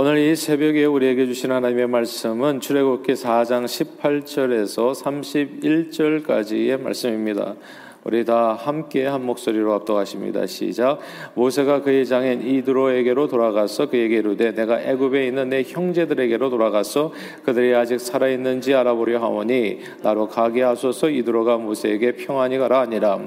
오늘 이 새벽에 우리에게 주신 하나님의 말씀은 출애굽기 4장 18절에서 31절까지의 말씀입니다. 우리 다 함께 한 목소리로 압도하십니다. 시작. 모세가 그의 장인 이드로에게로 돌아가서 그에게 이르되 내가 애굽에 있는 내 형제들에게로 돌아가서 그들이 아직 살아 있는지 알아보려 하오니 나로 가게 하소서. 이드로가 모세에게 평안히 가라 아니라.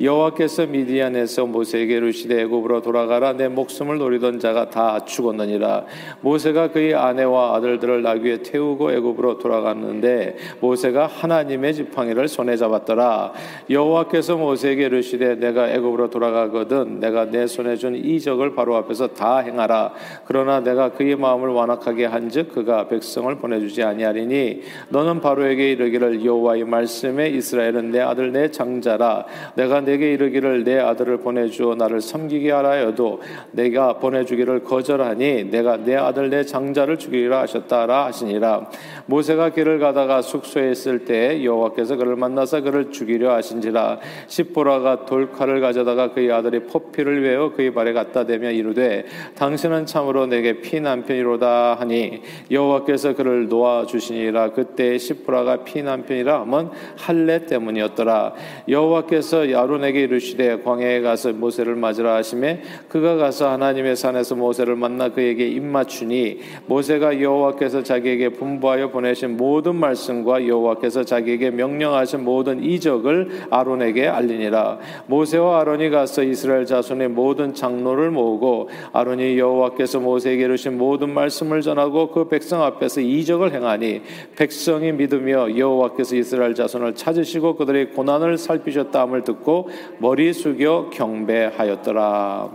여호와께서 미디안에서 모세에게 이르시되 애굽으로 돌아가라. 내 목숨을 노리던 자가 다 죽었느니라. 모세가 그의 아내와 아들들을 나귀에 태우고 애굽으로 돌아갔는데 모세가 하나님의 지팡이를 손에 잡았더라. 여호와께서 모세에게 이르시되 내가 애굽으로 돌아가거든 내가 내 손에 준 이적을 바로 앞에서 다 행하라. 그러나 내가 그의 마음을 완악하게 한즉 그가 백성을 보내주지 아니하리니 너는 바로에게 이르기를 여호와의 말씀에 이스라엘은 내 아들 내 장자라. 내가 내게 이르기를 내 아들을 보내주어 나를 섬기게 하라 하여도 내가 보내주기를 거절하니 내가 내 아들 내 장자를 죽이리라 하셨다라 하시니라. 모세가 길을 가다가 숙소에 있을 때 여호와께서 그를 만나서 그를 죽이려 하신지라 십보라가 돌칼을 가져다가 그의 아들이 포피를 외어 그의 발에 갖다 대며 이르되 당신은 참으로 내게 피난편이로다 하니 여호와께서 그를 놓아 주시니라. 그때 십보라가 피난편이라 하면 할례 때문이었더라. 여호와께서 야루 아론에게 이르시되 광야에 가서 모세를 맞으라 하심에 그가 가서 하나님의 산에서 모세를 만나 그에게 입맞추니 모세가 여호와께서 자기에게 분부하여 보내신 모든 말씀과 여호와께서 자기에게 명령하신 모든 이적을 아론에게 알리니라 모세와 아론이 가서 이스라엘 자손의 모든 장로를 모으고 아론이 여호와께서 모세에게 이르신 모든 말씀을 전하고 그 백성 앞에서 이적을 행하니 백성이 믿으며 여호와께서 이스라엘 자손을 찾으시고 그들의 고난을 살피셨다함을 듣고 머리 숙여 경배하였더라.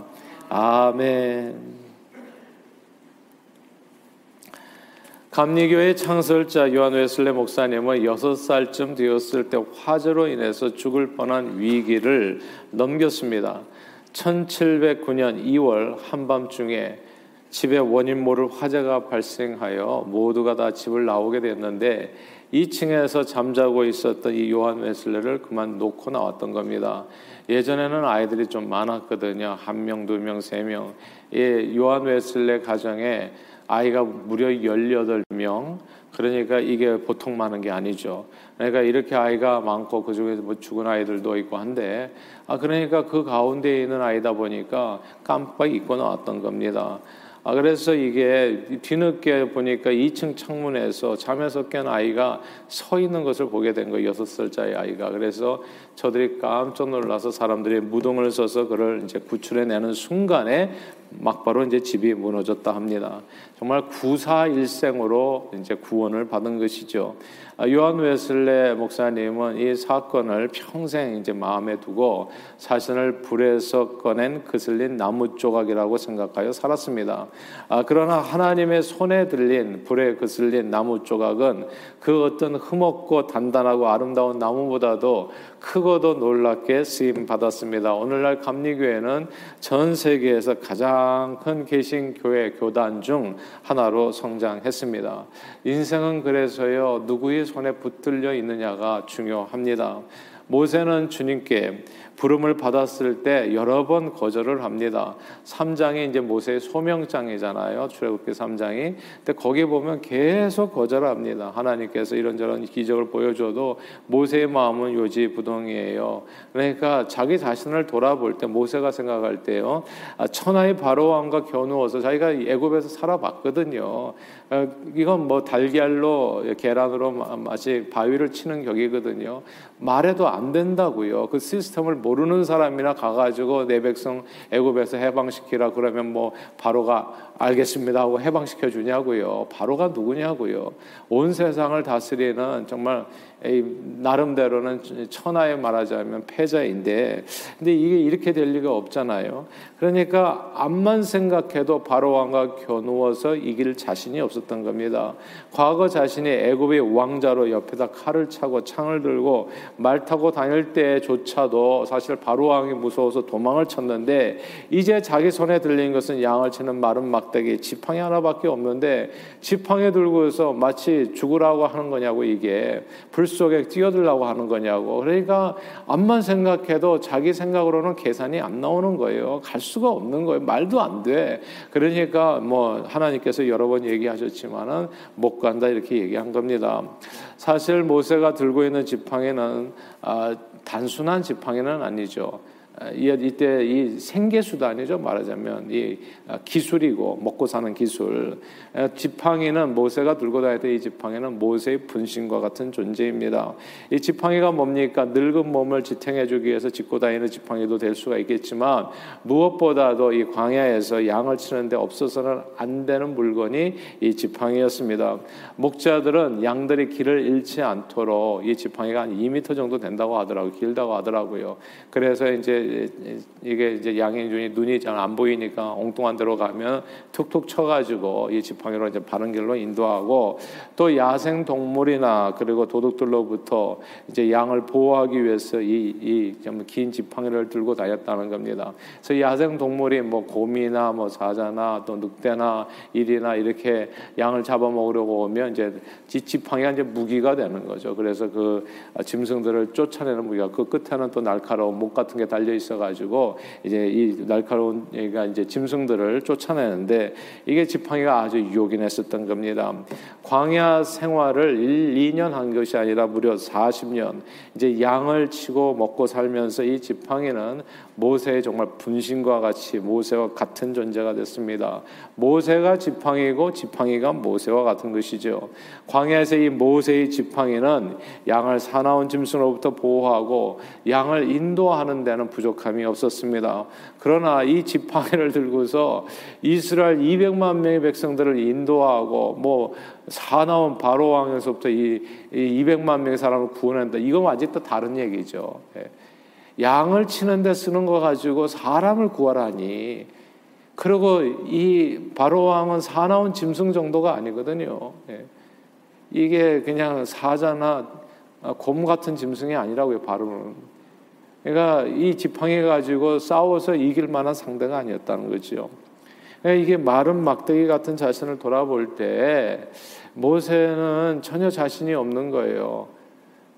아멘. 감리교의 창설자 요한 웨슬레 목사님은 여섯 살쯤 되었을 때 화재로 인해서 죽을 뻔한 위기를 넘겼습니다. 1709년 2월 한밤중에 집에 원인 모를 화재가 발생하여 모두가 다 집을 나오게 됐는데 2층에서 잠자고 있었던 이 요한 웨슬레를 그만 놓고 나왔던 겁니다. 예전에는 아이들이 좀 많았거든요. 한 명, 두 명, 세 명. 예, 요한 웨슬레 가정에 아이가 무려 18명. 그러니까 이게 보통 많은 게 아니죠. 그러니까 이렇게 아이가 많고 그 중에서 뭐 죽은 아이들도 있고 한데, 아, 그러니까 그 가운데 있는 아이다 보니까 깜빡 잊고 나왔던 겁니다. 아, 그래서 이게 뒤늦게 보니까 2층 창문에서 잠에서 깬 아이가 서 있는 것을 보게 된 거예요. 여섯 살짜리 아이가. 그래서 저들이 깜짝 놀라서 사람들이 무동을 써서 그를 이제 구출해 내는 순간에 막바로 이제 집이 무너졌다 합니다. 정말 구사일생으로 이제 구원을 받은 것이죠. 아, 요한 웨슬레 목사님은 이 사건을 평생 이제 마음에 두고 자신을 불에서 꺼낸 그슬린 나무 조각이라고 생각하여 살았습니다. 아, 그러나 하나님의 손에 들린 불에 그슬린 나무 조각은 그 어떤 흠없고 단단하고 아름다운 나무보다도 크고도 놀랍게 쓰임 받았습니다. 오늘날 감리교회는 전 세계에서 가장 큰 개신교회 교단 중 하나로 성장했습니다. 인생은 그래서요 누구의 손에 붙들려 있느냐가 중요합니다. 모세는 주님께 부름을 받았을 때 여러 번 거절을 합니다. 3장이 이제 모세의 소명장이잖아요. 출애굽기 3장이. 근데 거기 보면 계속 거절합니다. 하나님께서 이런저런 기적을 보여줘도 모세의 마음은 요지부동이에요. 그러니까 자기 자신을 돌아볼 때 모세가 생각할 때요. 아, 천하의 바로 왕과 겨누어서 자기가 애굽에서 살아봤거든요. 어, 이건 뭐 달걀로 계란으로 마치 바위를 치는 격이거든요. 말해도 안 된다고요. 그 시스템을 모르는 사람이나 가가지고 내 백성 애굽에서 해방시키라 그러면 뭐 바로가 알겠습니다 하고 해방시켜 주냐고요. 바로가 누구냐고요. 온 세상을 다스리는 정말 나름대로는 천하에 말하자면 패자인데 근데 이게 이렇게 될 리가 없잖아요. 그러니까 앞만 생각해도 바로 왕과 겨누어서 이길 자신이 없었던 겁니다. 과거 자신이 애굽의 왕자로 옆에다 칼을 차고 창을 들고 말 타고 다닐 때조차도 사실 바로 왕이 무서워서 도망을 쳤는데 이제 자기 손에 들린 것은 양을 치는 마른 막대기 지팡이 하나밖에 없는데 지팡이 들고서 마치 죽으라고 하는 거냐고 이게 불 속에 뛰어들라고 하는 거냐고 그러니까 암만 생각해도 자기 생각으로는 계산이 안 나오는 거예요. 갈 수가 없는 거예요. 말도 안 돼. 그러니까 뭐 하나님께서 여러 번 얘기하셨지만은 못 간다 이렇게 얘기한 겁니다. 사실 모세가 들고 있는 지팡이는 아, 단순한 지팡이는 아니죠. 아, 이때 이 생계 수단이죠 말하자면 이 아, 기술이고 먹고 사는 기술. 아, 지팡이는 모세가 들고 다니던 이 지팡이는 모세의 분신과 같은 존재입니다. 이 지팡이가 뭡니까? 늙은 몸을 지탱해주기 위해서 짚고 다니는 지팡이도 될 수가 있겠지만 무엇보다도 이 광야에서 양을 치는데 없어서는 안 되는 물건이 이 지팡이였습니다. 목자들은 양들이 길을 잃지 않도록 이 지팡이가 한 2m 정도 된다고 하더라고요. 길다고 하더라고요. 그래서 이제 이게 이제 양의 눈이 잘 안 보이니까 엉뚱한 데로 가면 툭툭 쳐가지고 이 지팡이로 이제 바른 길로 인도하고 또 야생 동물이나 그리고 도둑들로부터 이제 양을 보호하기 위해서 이이긴 지팡이를 들고 다녔다는 겁니다. 그래서 야생 동물이 뭐 곰이나 뭐 사자나 또 늑대나 일이나 이렇게 양을 잡아먹으려고 오면 이제 지팡이가 이제 무기가 되는 거죠. 그래서 그 짐승들을 쫓아내는 무기가 그 끝에는 또 날카로운 목 같은 게 달려 있어가지고 이제 이 날카로운 얘가 이제 짐승들을 쫓아내는데 이게 지팡이가 아주 유혹인했었던 겁니다. 광야 생활을 1, 2년 한 것이 아니라 무려 40년 이제 양을 치고 먹고 살면서 이 지팡이는 모세의 정말 분신과 같이 모세와 같은 존재가 됐습니다. 모세가 지팡이고 지팡이가 모세와 같은 것이죠. 광야에서 이 모세의 지팡이는 양을 사나운 짐승으로부터 보호하고 양을 인도하는 데는 부족함이 없었습니다. 그러나 이 지팡이를 들고서 이스라엘 200만 명의 백성들을 인도하고 뭐 사나운 바로 왕에서부터 이, 200만 명의 사람을 구원한다. 이건 또 다른 얘기죠. 예. 양을 치는 데 쓰는 거 가지고 사람을 구하라니. 그리고 이 바로 왕은 사나운 짐승 정도가 아니거든요. 예. 이게 그냥 사자나 곰 같은 짐승이 아니라고요. 바로는. 그러니까 이 지팡이 가지고 싸워서 이길 만한 상대가 아니었다는 거죠. 그러니까 이게 마른 막대기 같은 자신을 돌아볼 때 모세는 전혀 자신이 없는 거예요.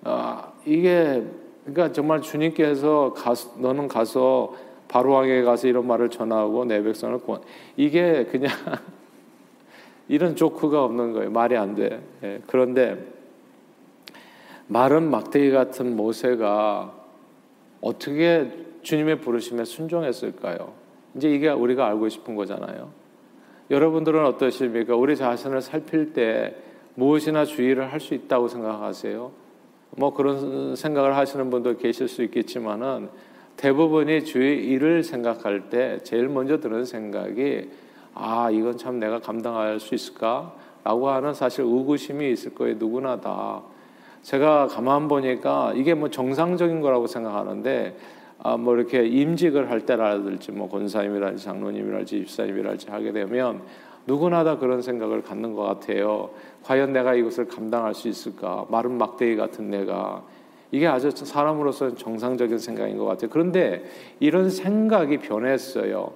아, 이게 그러니까 정말 주님께서 가서, 너는 가서 바로 왕에 가서 이런 말을 전하고 내 백성을 구원. 이게 그냥 이런 조크가 없는 거예요. 말이 안 돼. 예, 그런데 마른 막대기 같은 모세가 어떻게 주님의 부르심에 순종했을까요? 이제 이게 우리가 알고 싶은 거잖아요. 여러분들은 어떠십니까? 우리 자신을 살필 때 무엇이나 주의를 할 수 있다고 생각하세요? 뭐 그런 생각을 하시는 분도 계실 수 있겠지만은 대부분이 주의 일을 생각할 때 제일 먼저 드는 생각이 아 이건 참 내가 감당할 수 있을까라고 하는 사실 의구심이 있을 거예요 누구나 다. 제가 가만 보니까 이게 뭐 정상적인 거라고 생각하는데 아, 뭐 이렇게 임직을 할 때라든지 뭐 권사님이랄지 장로님이랄지 집사님이랄지 하게 되면 누구나 다 그런 생각을 갖는 것 같아요. 과연 내가 이것을 감당할 수 있을까? 마른 막대기 같은 내가 이게 아주 사람으로서는 정상적인 생각인 것 같아요. 그런데 이런 생각이 변했어요.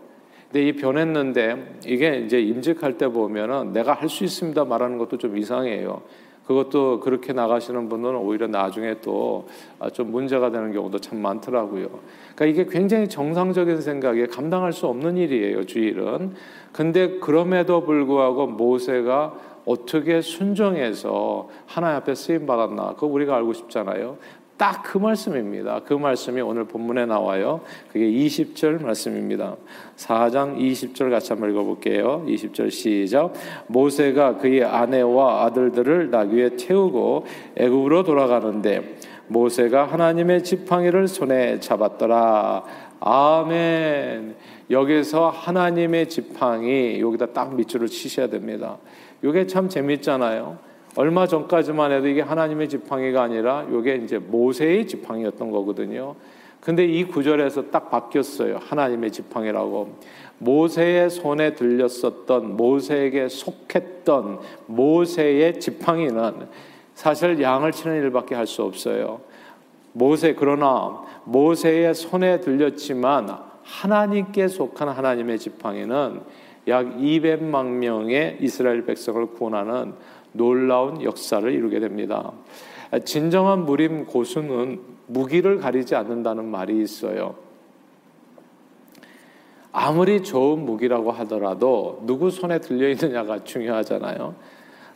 근데 이 변했는데 이게 이제 임직할 때 보면은 내가 할 수 있습니다 말하는 것도 좀 이상해요. 그것도 그렇게 나가시는 분은 오히려 나중에 또 좀 문제가 되는 경우도 참 많더라고요. 그러니까 이게 굉장히 정상적인 생각에 감당할 수 없는 일이에요, 주일은. 근데 그럼에도 불구하고 모세가 어떻게 순종해서 하나님 앞에 쓰임 받았나? 그거 우리가 알고 싶잖아요. 딱 그 말씀입니다. 그 말씀이 오늘 본문에 나와요. 그게 20절 말씀입니다. 4장 20절 같이 한번 읽어볼게요. 20절 시작. 모세가 그의 아내와 아들들을 나귀에 태우고 애굽으로 돌아가는데 모세가 하나님의 지팡이를 손에 잡았더라. 아멘. 여기서 하나님의 지팡이 여기다 딱 밑줄을 치셔야 됩니다. 이게 참 재밌잖아요. 얼마 전까지만 해도 이게 하나님의 지팡이가 아니라 이게 이제 모세의 지팡이였던 거거든요. 근데 이 구절에서 딱 바뀌었어요. 하나님의 지팡이라고. 모세의 손에 들렸었던 모세에게 속했던 모세의 지팡이는 사실 양을 치는 일밖에 할 수 없어요. 모세 그러나 모세의 손에 들렸지만 하나님께 속한 하나님의 지팡이는 약 200만 명의 이스라엘 백성을 구원하는 놀라운 역사를 이루게 됩니다. 진정한 무림 고수는 무기를 가리지 않는다는 말이 있어요. 아무리 좋은 무기라고 하더라도 누구 손에 들려 있느냐가 중요하잖아요.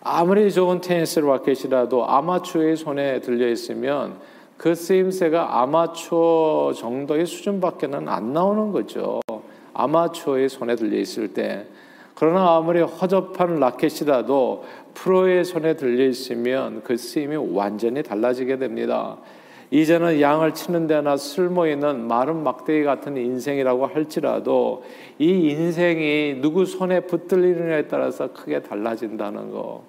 아무리 좋은 테니스 라켓이라도 아마추어의 손에 들려 있으면 그 쓰임새가 아마추어 정도의 수준밖에는 안 나오는 거죠. 아마추어의 손에 들려 있을 때. 그러나 아무리 허접한 라켓이라도 프로의 손에 들려 있으면 그 쓰임이 완전히 달라지게 됩니다. 이제는 양을 치는 데나 쓸모 있는 마른 막대기 같은 인생이라고 할지라도 이 인생이 누구 손에 붙들리느냐에 따라서 크게 달라진다는 거.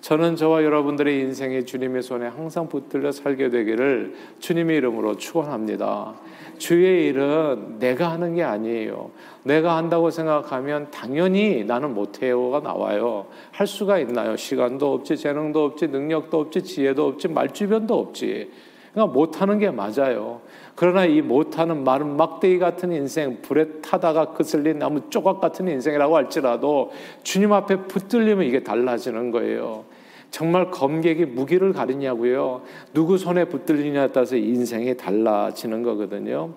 저는 저와 여러분들의 인생이 주님의 손에 항상 붙들려 살게 되기를 주님의 이름으로 축원합니다. 주의 일은 내가 하는 게 아니에요. 내가 한다고 생각하면 당연히 나는 못해요가 나와요. 할 수가 있나요? 시간도 없지, 재능도 없지, 능력도 없지, 지혜도 없지, 말주변도 없지. 그러니까 못하는 게 맞아요. 그러나 이 못하는 마른 막대기 같은 인생, 불에 타다가 그슬린 나무 조각 같은 인생이라고 할지라도 주님 앞에 붙들리면 이게 달라지는 거예요. 정말 검객이 무기를 가리냐고요. 누구 손에 붙들리냐에 따라서 인생이 달라지는 거거든요.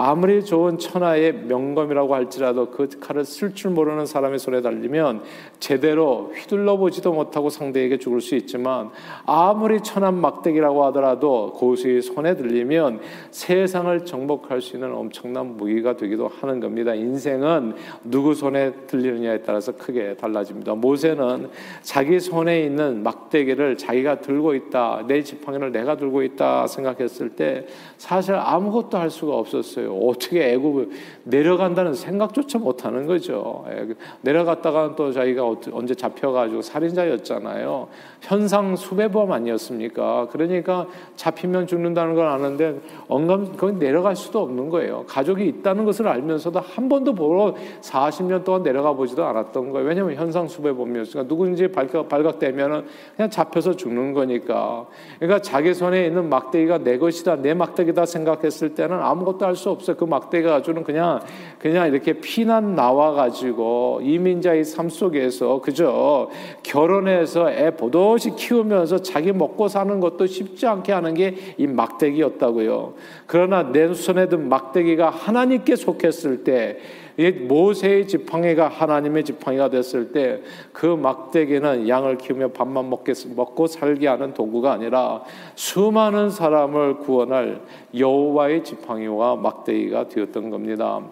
아무리 좋은 천하의 명검이라고 할지라도 그 칼을 쓸 줄 모르는 사람의 손에 달리면 제대로 휘둘러 보지도 못하고 상대에게 죽을 수 있지만 아무리 천한 막대기라고 하더라도 고수의 손에 들리면 세상을 정복할 수 있는 엄청난 무기가 되기도 하는 겁니다. 인생은 누구 손에 들리느냐에 따라서 크게 달라집니다. 모세는 자기 손에 있는 막대기를 자기가 들고 있다, 내 지팡이를 내가 들고 있다 생각했을 때 사실 아무것도 할 수가 없었어요. 거예요. 어떻게 애국을 내려간다는 생각조차 못 하는 거죠. 예, 내려갔다가 또 자기가 언제 잡혀가지고 살인자였잖아요. 현상 수배범 아니었습니까? 그러니까 잡히면 죽는다는 걸 아는데 언감 거기 내려갈 수도 없는 거예요. 가족이 있다는 것을 알면서도 한 번도 보러 40년 동안 내려가 보지도 않았던 거예요. 왜냐하면 현상 수배범이었으니까 누군지 발각, 발각되면은 그냥 잡혀서 죽는 거니까. 그러니까 자기 손에 있는 막대기가 내 것이다, 내 막대기다 생각했을 때는 아무것도 할 수 없 어요. 그 막대기가 가지고는 그냥 그냥 이렇게 피난 나와 가지고 이민자의 삶 속에서 그저 결혼해서 애 보도시 키우면서 자기 먹고 사는 것도 쉽지 않게 하는 게 이 막대기였다고요. 그러나 내 손에 든 막대기가 하나님께 속했을 때 모세의 지팡이가 하나님의 지팡이가 됐을 때 그 막대기는 양을 키우며 밥만 먹고 살게 하는 도구가 아니라 수많은 사람을 구원할 여호와의 지팡이와 막대기가 되었던 겁니다.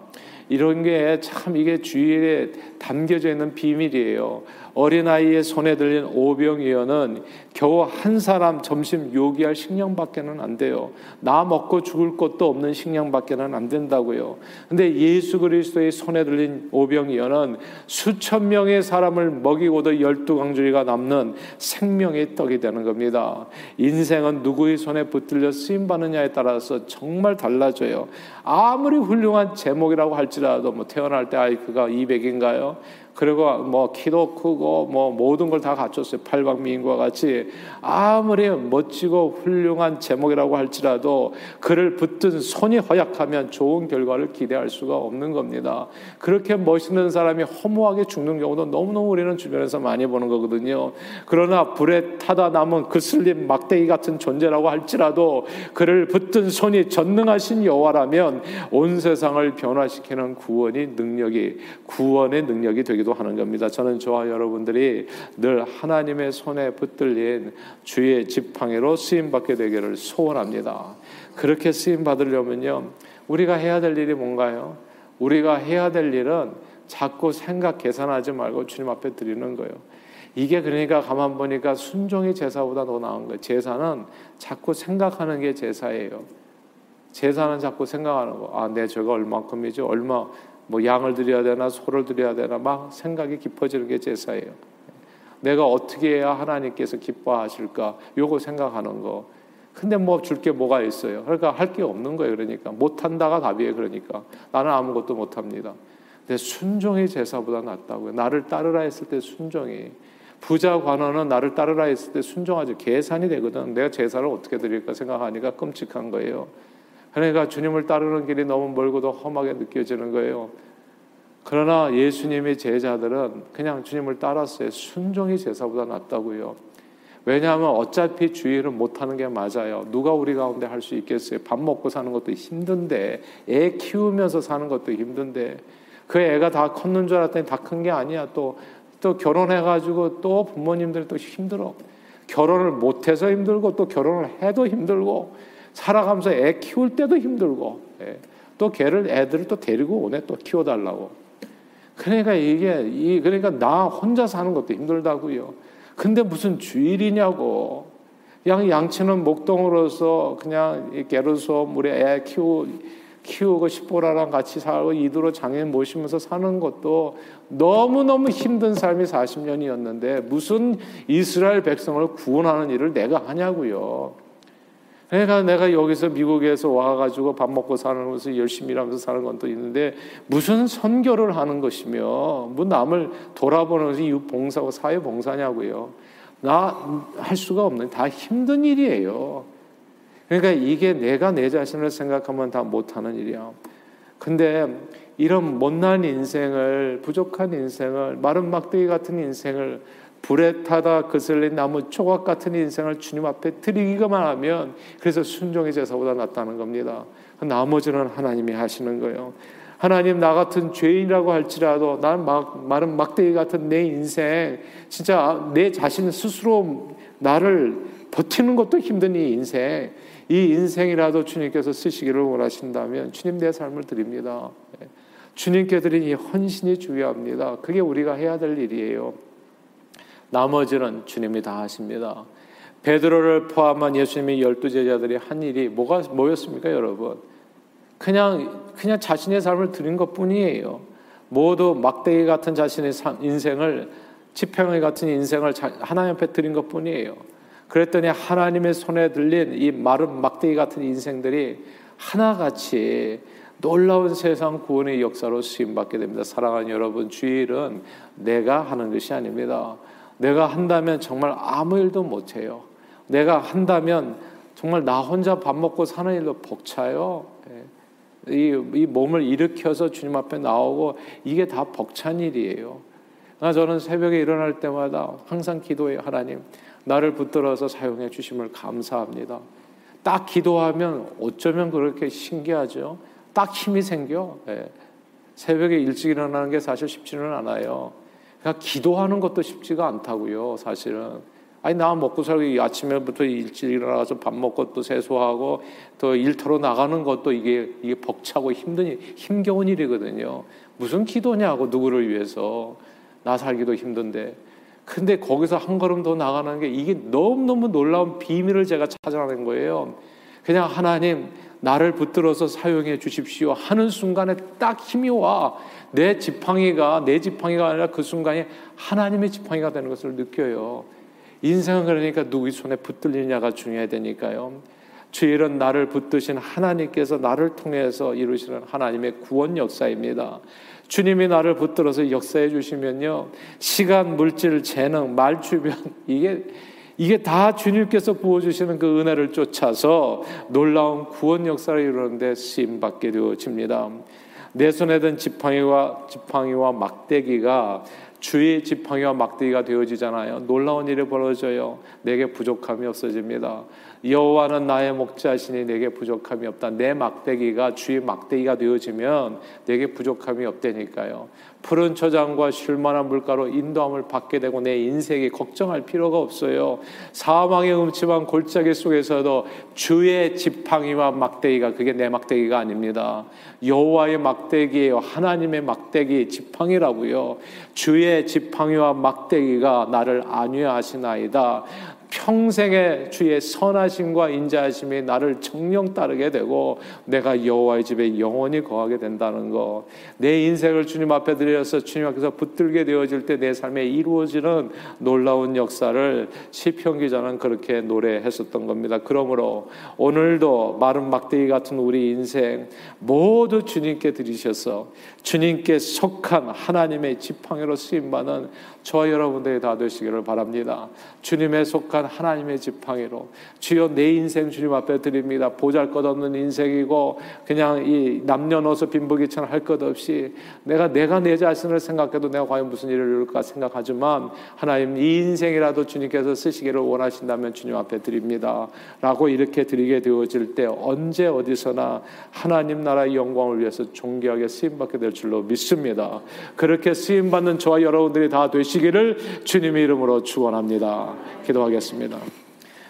이런 게 참 이게 주일에 담겨져 있는 비밀이에요. 어린아이의 손에 들린 오병이어는 겨우 한 사람 점심 요기할 식량밖에는 안 돼요. 나 먹고 죽을 것도 없는 식량밖에는 안 된다고요. 근데 예수 그리스도의 손에 들린 오병이어는 수천 명의 사람을 먹이고도 열두 강주리가 남는 생명의 떡이 되는 겁니다. 인생은 누구의 손에 붙들려 쓰임 받느냐에 따라서 정말 달라져요. 아무리 훌륭한 제목이라고 할지라도 뭐 태어날 때 아이 그가 200인가요? 그리고 뭐 키도 크고 뭐 모든 걸 다 갖췄어요. 팔방미인과 같이 아무리 멋지고 훌륭한 제목이라고 할지라도 그를 붙든 손이 허약하면 좋은 결과를 기대할 수가 없는 겁니다. 그렇게 멋있는 사람이 허무하게 죽는 경우도 너무너무 우리는 주변에서 많이 보는 거거든요. 그러나 불에 타다 남은 그슬림 막대기 같은 존재라고 할지라도 그를 붙든 손이 전능하신 여호와라면 온 세상을 변화시키는 구원이 능력이 구원의 능력이 되기도 되 기도 하는 겁니다. 저는 저와 여러분들이 늘 하나님의 손에 붙들린 주의 지팡이로 쓰임 받게 되기를 소원합니다. 그렇게 쓰임 받으려면요. 우리가 해야 될 일이 뭔가요? 우리가 해야 될 일은 자꾸 생각 계산하지 말고 주님 앞에 드리는 거예요. 이게 그러니까 가만 보니까 순종이 제사보다 더 나은 거예요. 제사는 자꾸 생각하는 게 제사예요. 제사는 자꾸 생각하는 거. 아, 내 죄가 얼마큼이죠? 얼마 뭐 양을 드려야 되나 소를 드려야 되나 막 생각이 깊어지는 게 제사예요. 내가 어떻게 해야 하나님께서 기뻐하실까? 요거 생각하는 거. 근데 뭐 줄 게 뭐가 있어요? 그러니까 할 게 없는 거예요. 그러니까 못 한다가 답이에요. 그러니까 나는 아무것도 못 합니다. 근데 순종이 제사보다 낫다고요. 나를 따르라 했을 때 순종이 부자 관원은 나를 따르라 했을 때 순종하지 계산이 되거든. 내가 제사를 어떻게 드릴까 생각하니까 끔찍한 거예요. 그러니까 주님을 따르는 길이 너무 멀고도 험하게 느껴지는 거예요. 그러나 예수님의 제자들은 그냥 주님을 따랐어요. 순종이 제사보다 낫다고요. 왜냐하면 어차피 주의를 못하는 게 맞아요. 누가 우리 가운데 할 수 있겠어요? 밥 먹고 사는 것도 힘든데, 애 키우면서 사는 것도 힘든데, 그 애가 다 컸는 줄 알았더니 다 큰 게 아니야. 또, 또 결혼해가지고 또 부모님들 또 힘들어. 결혼을 못해서 힘들고, 또 결혼을 해도 힘들고, 살아가면서 애 키울 때도 힘들고, 예. 또 걔를 애들을 또 데리고 오네 또 키워달라고. 그러니까 이게 이 그러니까 나 혼자 사는 것도 힘들다고요. 근데 무슨 주일이냐고. 그냥 양치는 목동으로서 그냥 게르소 우리 애 키우 키우고 싶보라랑 같이 살고 이두로 장애인 모시면서 사는 것도 너무너무 힘든 삶이 40년이었는데 무슨 이스라엘 백성을 구원하는 일을 내가 하냐고요. 그러니까 내가 여기서 미국에서 와가지고 밥 먹고 사는 것을 열심히 일하면서 사는 건 또 있는데 무슨 선교를 하는 것이며 뭐 남을 돌아보는 것이 봉사고 사회 봉사냐고요. 나 할 수가 없는 다 힘든 일이에요. 그러니까 이게 내가 내 자신을 생각하면 다 못하는 일이야. 근데 이런 못난 인생을 부족한 인생을 마른 막대기 같은 인생을 불에 타다 그슬린 나무 조각 같은 인생을 주님 앞에 드리기만 하면 그래서 순종의 제사보다 낫다는 겁니다. 나머지는 하나님이 하시는 거예요. 하나님 나 같은 죄인이라고 할지라도 난 막, 마른 막대기 같은 내 인생 진짜 내 자신 스스로 나를 버티는 것도 힘든 이 인생 이 인생이라도 주님께서 쓰시기를 원하신다면 주님 내 삶을 드립니다. 예. 주님께 드린 이 헌신이 중요합니다. 그게 우리가 해야 될 일이에요. 나머지는 주님이 다 하십니다. 베드로를 포함한 예수님의 열두 제자들이 한 일이 뭐가 뭐였습니까, 여러분? 그냥 그냥 자신의 삶을 드린 것 뿐이에요. 모두 막대기 같은 자신의 인생을 지평이 같은 인생을 하나님 앞에 드린 것 뿐이에요. 그랬더니 하나님의 손에 들린 이 마른 막대기 같은 인생들이 하나같이 놀라운 세상 구원의 역사로 쓰임 받게 됩니다. 사랑하는 여러분, 주일은 내가 하는 것이 아닙니다. 내가 한다면 정말 아무 일도 못 해요. 내가 한다면 정말 나 혼자 밥 먹고 사는 일도 벅차요. 예. 이, 이 몸을 일으켜서 주님 앞에 나오고 이게 다 벅찬 일이에요. 저는 새벽에 일어날 때마다 항상 기도해요. 하나님, 나를 붙들어서 사용해 주심을 감사합니다. 딱 기도하면 어쩌면 그렇게 신기하죠. 딱 힘이 생겨. 예. 새벽에 일찍 일어나는 게 사실 쉽지는 않아요. 그러니까 기도하는 것도 쉽지가 않다고요, 사실은. 아니 나 먹고 살기 아침에부터 일찍 일어나서 밥 먹고 또 세수하고 또 일터로 나가는 것도 이게 이게 벅차고 힘든 힘겨운 일이거든요. 무슨 기도냐고 누구를 위해서 나 살기도 힘든데. 근데 거기서 한 걸음 더 나가는 게 이게 너무너무 놀라운 비밀을 제가 찾아낸 거예요. 그냥 하나님 나를 붙들어서 사용해 주십시오 하는 순간에 딱 힘이 와. 내 지팡이가 내 지팡이가 아니라 그 순간에 하나님의 지팡이가 되는 것을 느껴요. 인생은 그러니까 누구의 손에 붙들리냐가 중요해 되니까요. 주일은 나를 붙드신 하나님께서 나를 통해서 이루시는 하나님의 구원 역사입니다. 주님이 나를 붙들어서 역사해 주시면요. 시간, 물질, 재능, 말 주변 이게 이게 다 주님께서 부어주시는 그 은혜를 쫓아서 놀라운 구원 역사를 이루는데 쓰임 받게 되어집니다. 내 손에 든 지팡이와 지팡이와 막대기가 주의 지팡이와 막대기가 되어지잖아요. 놀라운 일이 벌어져요. 내게 부족함이 없어집니다. 여호와는 나의 목자시니 내게 부족함이 없다. 내 막대기가 주의 막대기가 되어지면 내게 부족함이 없다니까요. 푸른 초장과 쉴만한 물가로 인도함을 받게 되고 내 인생에 걱정할 필요가 없어요. 사망의 음침한 골짜기 속에서도 주의 지팡이와 막대기가 그게 내 막대기가 아닙니다. 여호와의 막대기예요. 하나님의 막대기 지팡이라고요. 주의 지팡이와 막대기가 나를 안위하시나이다. 평생의 주의 선하심과 인자하심이 나를 정령 따르게 되고 내가 여호와의 집에 영원히 거하게 된다는 거. 내 인생을 주님 앞에 드려서 주님 앞에서 붙들게 되어질 때 내 삶에 이루어지는 놀라운 역사를 시편 기자는 그렇게 노래했었던 겁니다. 그러므로 오늘도 마른 막대기 같은 우리 인생 모두 주님께 드리셔서 주님께 속한 하나님의 지팡이로 쓰임 받는 저와 여러분들이 다 되시기를 바랍니다. 주님의 속한 하나님의 지팡이로 주여 내 인생 주님 앞에 드립니다. 보잘것없는 인생이고 그냥 이 남녀노소 빈부귀천 할 것 없이 내가 내가 내 자신을 생각해도 내가 과연 무슨 일을 이룰까 생각하지만 하나님 이 인생이라도 주님께서 쓰시기를 원하신다면 주님 앞에 드립니다. 라고 이렇게 드리게 되어질 때 언제 어디서나 하나님 나라의 영광을 위해서 존귀하게 쓰임 받게 될 줄로 믿습니다. 그렇게 쓰임 받는 저와 여러분들이 다 되 시기를 주님의 이름으로 축원합니다. 기도하겠습니다.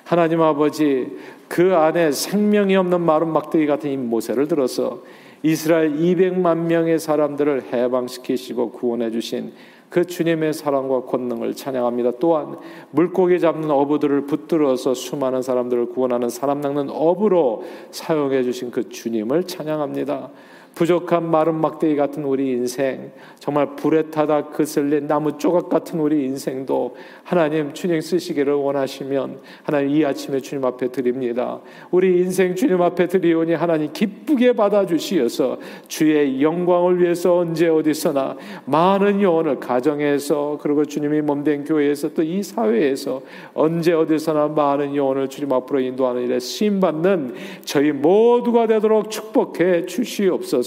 하나님 아버지 그 안에 생명이 없는 마른 막대기 같은 이 모세를 들어서 이스라엘 200만 명의 사람들을 해방시키시고 구원해 주신 그 주님의 사랑과 권능을 찬양합니다. 또한 물고기 잡는 어부들을 붙들어서 수많은 사람들을 구원하는 사람 낚는 어부로 사용해 주신 그 주님을 찬양합니다. 부족한 마른 막대기 같은 우리 인생, 정말 불에 타다 그슬린 나무 조각 같은 우리 인생도 하나님 주님 쓰시기를 원하시면 하나님 이 아침에 주님 앞에 드립니다. 우리 인생 주님 앞에 드리오니 하나님 기쁘게 받아주시어서 주의 영광을 위해서 언제 어디서나 많은 영혼을 가정에서 그리고 주님이 몸된 교회에서 또 이 사회에서 언제 어디서나 많은 영혼을 주님 앞으로 인도하는 일에 쓰임 받는 저희 모두가 되도록 축복해 주시옵소서.